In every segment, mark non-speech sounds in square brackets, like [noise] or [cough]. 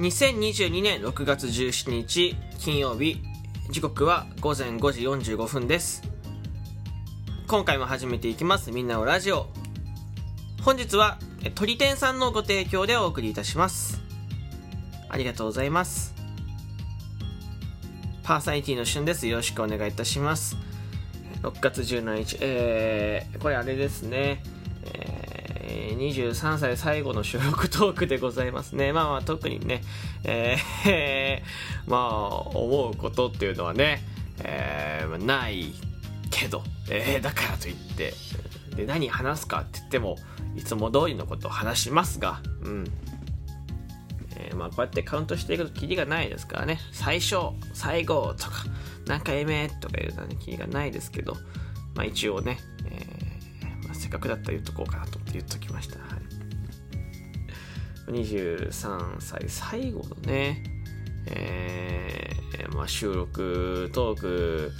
2022年6月17日金曜日。時刻は午前5時45分です。今回も始めていきます。みんなのラジオ。本日は鳥天さんのご提供でお送りいたします。ありがとうございます。パーサイティの旬です。よろしくお願いいたします。6月17日。えー、これあれですね。えー、23歳最後の収録トークでございますね。まあまあ特にね、えー、[laughs] まあ思うことっていうのはね、えー、ないけど、えー、だからといって、で、何話すかって言っても、いつも通りのことを話しますが、うん。えー、まあこうやってカウントしていくとキリがないですからね、最初、最後とか、何回目とかいうのはね、キリがないですけど、まあ一応ね、えーせっかくだったら言っとこうかなと言っときました。はい、23歳最後のね、えー、まあ、収録、トーク、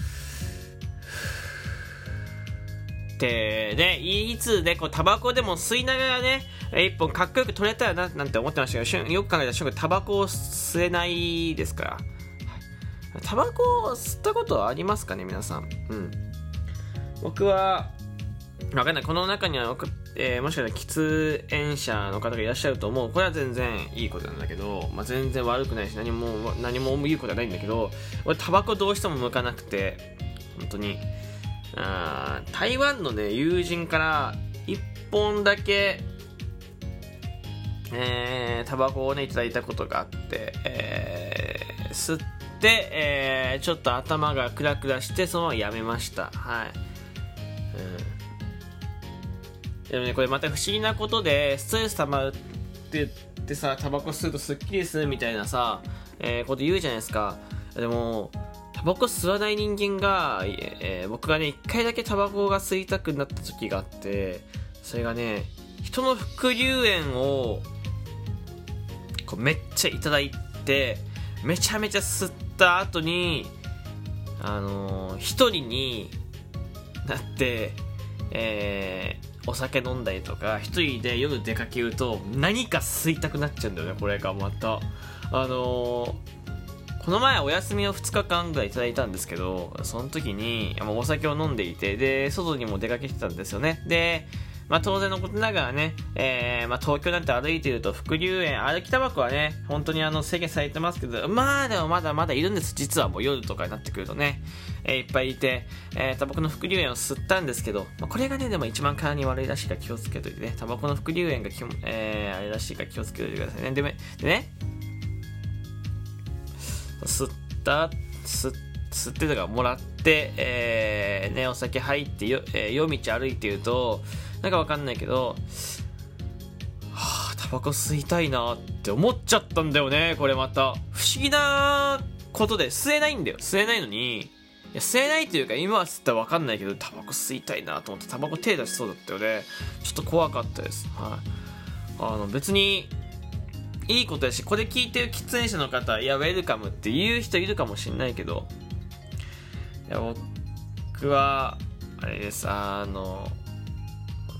ってね、いつで、こう、タバコでも吸いながらね、一本かっこよく撮れたらな、なんて思ってましたけど、よく考えたら瞬間タバコを吸えないですから。タバコを吸ったことはありますかね、皆さん。うん。僕は、わかんない。この中には、えー、もしかしたら喫煙者の方がいらっしゃると思う。これは全然いいことなんだけど、まあ、全然悪くないし、何も、何も言うことはないんだけど、俺タバコどうしても向かなくて、本当に。あ台湾のね、友人から1本だけ、えー、タバコをね、いただいたことがあって、えー、吸って、えー、ちょっと頭がクラクラして、そのままやめました。はい。でもね、これまた不思議なことで、ストレス溜まるって言ってさ、タバコ吸うとスッキリするみたいなさ、えー、こと言うじゃないですか。でも、タバコ吸わない人間が、えー、僕がね、一回だけタバコが吸いたくなった時があって、それがね、人の副流煙を、こうめっちゃいただいて、めちゃめちゃ吸った後に、あのー、一人になって、えー、お酒飲んだりとか一人で夜出かけると何か吸いたくなっちゃうんだよねこれがまた。あのー、この前お休みを2日間ぐらいいただいたんですけどその時にお酒を飲んでいてで外にも出かけてたんですよね。でまあ、当然のことながらね、えー、まあ、東京なんて歩いてると、副流煙、歩きタバコはね、本当にあの、制限されてますけど、まあ、でもまだまだいるんです。実はもう夜とかになってくるとね、えー、いっぱいいて、えー、タバコの副流煙を吸ったんですけど、まあ、これがね、でも一番体に悪いらしいから気をつけといてね、タバコの副流煙がき、えー、あれらしいから気をつけといてくださいね。ででね、吸った、吸って、吸ってたかもらって、えー、ね、お酒入ってよ、えー、夜道歩いてると、なんかわかんないけど、はあ、タバコ吸いたいなって思っちゃったんだよね、これまた。不思議なことで、吸えないんだよ。吸えないのに、いや、吸えないというか、今は吸ったらわかんないけど、タバコ吸いたいなと思って、タバコ手出しそうだったよね。ちょっと怖かったです。はい。あの、別に、いいことやし、これ聞いてる喫煙者の方、いや、ウェルカムって言う人いるかもしんないけど、いや、僕は、あれです、あの、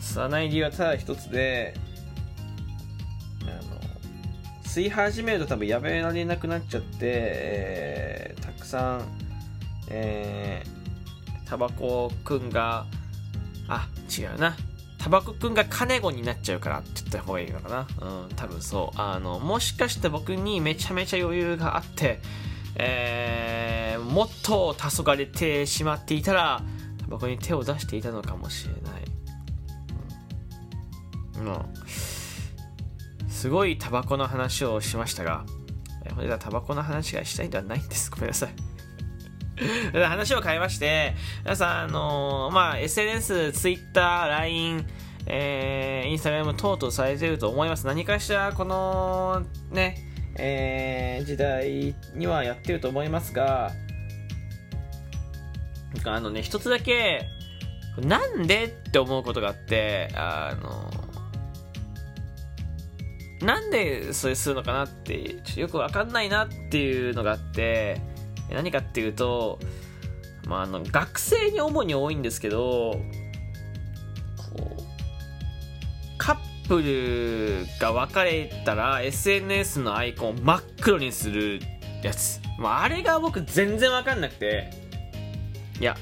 吸わない理由はただ一つであの吸い始めると多分やめられなくなっちゃって、えー、たくさんえー、タバコくんがあ違うな。タバコくんが金子になっちゃうからって言った方がいいのかな。うん多分そう。あのもしかして僕にめちゃめちゃ余裕があってえー、もっと黄昏れてしまっていたらタバコに手を出していたのかもしれない。もう、すごいタバコの話をしましたが、本日はタバコの話がしたいんではないんです。ごめんなさい。[laughs] 話を変えまして、皆さん、あのー、まあ、SNS、Twitter、LINE、えー、インスタグラム等々されてると思います。何かしら、この、ね、えー、時代にはやってると思いますが、あのね、一つだけ、なんでって思うことがあって、あのなんでそれするのかなってちょっとよくわかんないなっていうのがあって何かっていうと、まあ、あの学生に主に多いんですけどこうカップルが分かれたら SNS のアイコンを真っ黒にするやつ、まあ、あれが僕全然分かんなくて。いや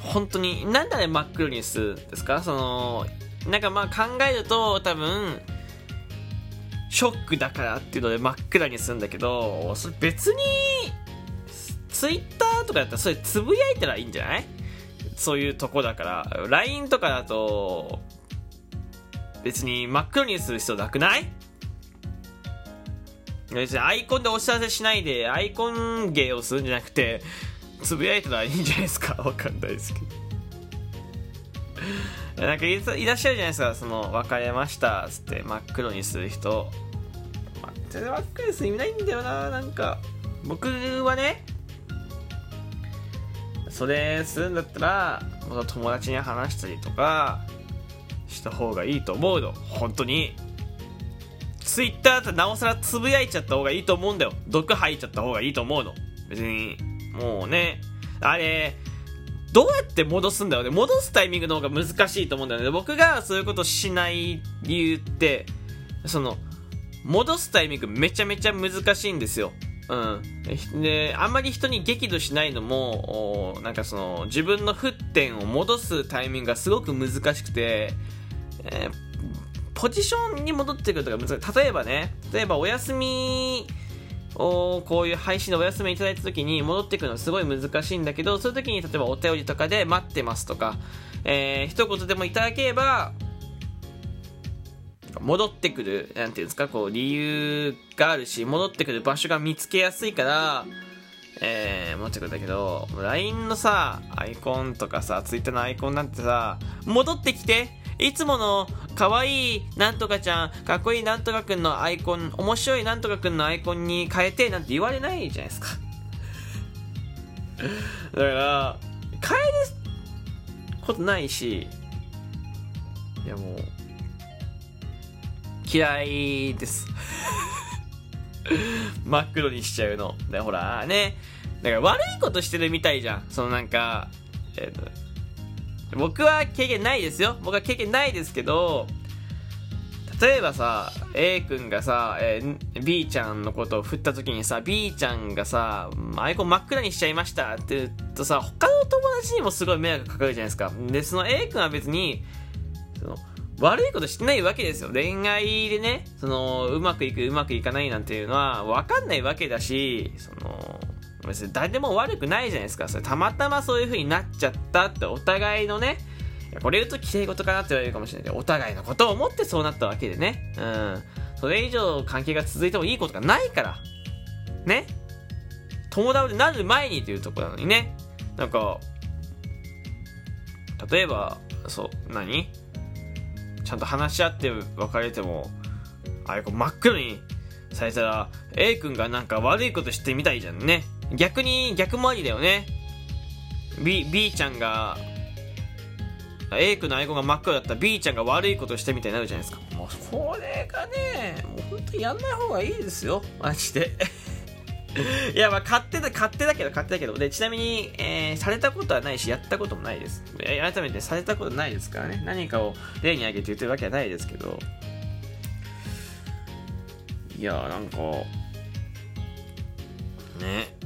本当になんであれ真っ黒にするんですか？そのなんかまあ考えると多分ショックだからっていうので真っ暗にするんだけどそれ別にツイッターとかだったらそれつぶやいたらいいんじゃない？そういうとこだから。LINE とかだと別に真っ黒にする必要なくない？別にアイコンでお知らせしないでアイコン芸をするんじゃなくてつぶやいたらいいんじゃないですか？わかんないですけど。なんかいらっしゃるじゃないですかその別れましたつって真っ黒にする人、まあ、全然真っ黒にする意味ないんだよななんか。僕はねそれするんだったらまた友達に話したりとかした方がいいと思うの。本当に。ツイッターだったらなおさらつぶやいちゃった方がいいと思うんだよ。毒吐いちゃった方がいいと思うの。別にもうね。あれどうやって戻すんだろうね。戻すタイミングの方が難しいと思うんだよね。僕がそういうことしない理由ってその戻すタイミングめちゃめちゃ難しいんですよ。うん、であんまり人に激怒しないのもなんかその自分の沸点を戻すタイミングがすごく難しくて、えー、ポジションに戻ってくるとか難しい。例えばね例えばお休みをこういう配信でお休みいただいた時に戻ってくるのはすごい難しいんだけどそういう時に例えばお便りとかで待ってますとか、えー、一言でもいただければ戻ってくる、何ていうんですか、こう、理由があるし、戻ってくる場所が見つけやすいから、えー、戻ってくるんだけど、LINE のさ、アイコンとかさ、Twitter のアイコンなんてさ、戻ってきていつもの可愛いなんとかちゃん、かっこいいなんとかくんのアイコン、面白いなんとかくんのアイコンに変えてなんて言われないじゃないですか。[laughs] だから、変えることないし、いやもう、嫌いです [laughs] 真っ黒にしちゃうの。で、ほら、ね。だから悪いことしてるみたいじゃん。そのなんか、えー、と僕は経験ないですよ。僕は経験ないですけど、例えばさ、A 君がさ、えー、B ちゃんのことを振った時にさ、B ちゃんがさ、アイコン真っ暗にしちゃいましたって言うとさ、他の友達にもすごい迷惑かかるじゃないですか。で、その A 君は別に、その、悪いことしてないわけですよ。恋愛でね、その、うまくいく、うまくいかないなんていうのは、わかんないわけだし、その、別に誰でも悪くないじゃないですか。それたまたまそういう風になっちゃったって、お互いのね、これ言うと綺麗事かなって言われるかもしれないけど、お互いのことを思ってそうなったわけでね。うん。それ以上関係が続いてもいいことがないから。ね。友達になる前にというとこなのにね。なんか、例えば、そう、何？ちゃんと話し合って別れても、あれこう真っ黒にされたら、A 君がなんか悪いことしてみたいじゃんね。逆に、逆もありだよね。B、B ちゃんが、A 君のアイコンが真っ黒だったら B ちゃんが悪いことしてみたいになるじゃないですか。もう、これがね、もう本当にやんない方がいいですよ。マジで。[laughs] いや、まあ、勝手だ、勝手だけど、勝手だけど。で、ちなみに、えー、されたことはないし、やったこともないです。改めて、されたことないですからね。何かを例に挙げて言ってるわけはないですけど。いや、なんか、ね。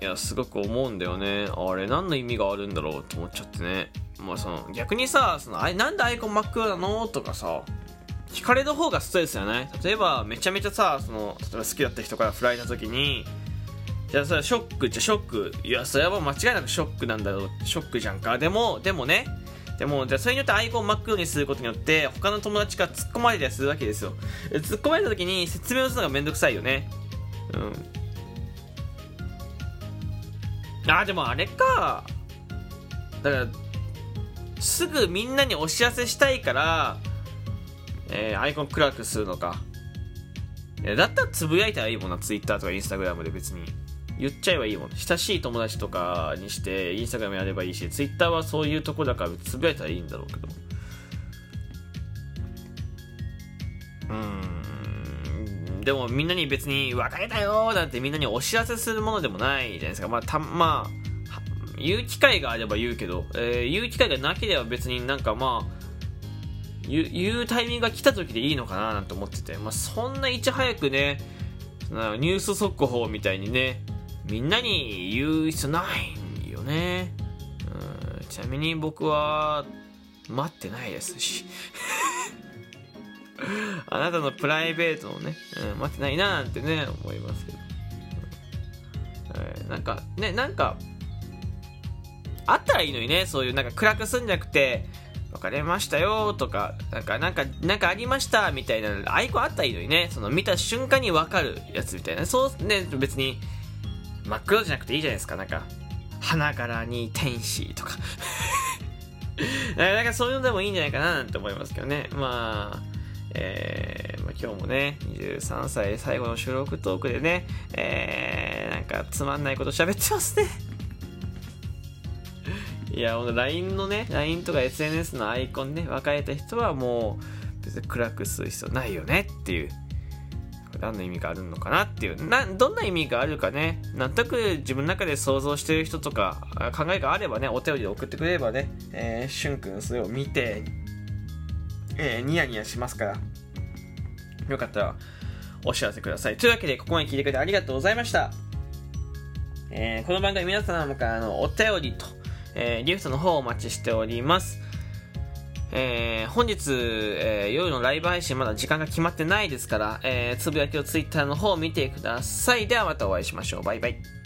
いや、すごく思うんだよね。あれ、何の意味があるんだろうと思っちゃってね。まあ、その、逆にさ、その、あれ、なんでアイコン真っ黒なのとかさ、聞かれる方がストレスじゃない？例えば、めちゃめちゃさ、その、例えば好きだった人から振られた時に、じゃあそれはショックじゃショック。いやそれは間違いなくショックなんだろう。ショックじゃんか。でもでもね。でもじゃあそれによってアイコンを真っ黒にすることによって他の友達が突っ込まれたりするわけですよ。突っ込まれた時に説明をするのがめんどくさいよね。うん。あでもあれか。だからすぐみんなにお知らせしたいから、えー、アイコン暗くするのか。だったらつぶやいたらいいもんな。Twitter とか Instagram で別に。言っちゃえばいいもん。親しい友達とかにしてインスタグラムやればいいしツイッターはそういうとこだからつぶやいたらいいんだろうけど。うん。でもみんなに別に別れたよなんてみんなにお知らせするものでもないじゃないですか。まあたまあ言う機会があれば言うけど、えー、言う機会がなければ別になんかまあ言うタイミングが来た時でいいのかななんて思ってて、まあ、そんないち早くねニュース速報みたいにねみんなに言う必要ないよね。うんちなみに僕は待ってないですし。[laughs] あなたのプライベートをね、うん、待ってないななんてね思いますけど、うんえー、なんかねなんかあったらいいのにねそういうなんか暗くすんじゃなくて別れましたよとか、なんか、なんか、なんかありましたみたいなアイコンあったらいいのにね、その見た瞬間にわかるやつみたいな。そうね、別に、真っ黒じゃなくていいじゃないですか。なんか、花柄に天使とか。[laughs] なんかそういうのでもいいんじゃないかななんて思いますけどね。まあ、えー、まあ、今日もね、23歳最後の収録トークでね、えー、なんかつまんないこと喋ってますね。[laughs] いや、ほんと LINE のね、LINE とか SNS のアイコンね、別れた人はもう、別に暗くする必要ないよねっていう。何の意味があるのかなっていう。などんな意味があるかね。なんとなく自分の中で想像してる人とか考えがあればねお便りで送ってくれればね、えー、しゅんくんそれを見て、えー、ニヤニヤしますから。よかったらお知らせください。というわけでここまで聞いてくれてありがとうございました、えー、この番組皆様からのお便りと、えー、ギフトの方をお待ちしております。えー、本日、えー、夜のライブ配信まだ時間が決まってないですから、えー、つぶやきをツイッターの方を見てください。ではまたお会いしましょう。バイバイ。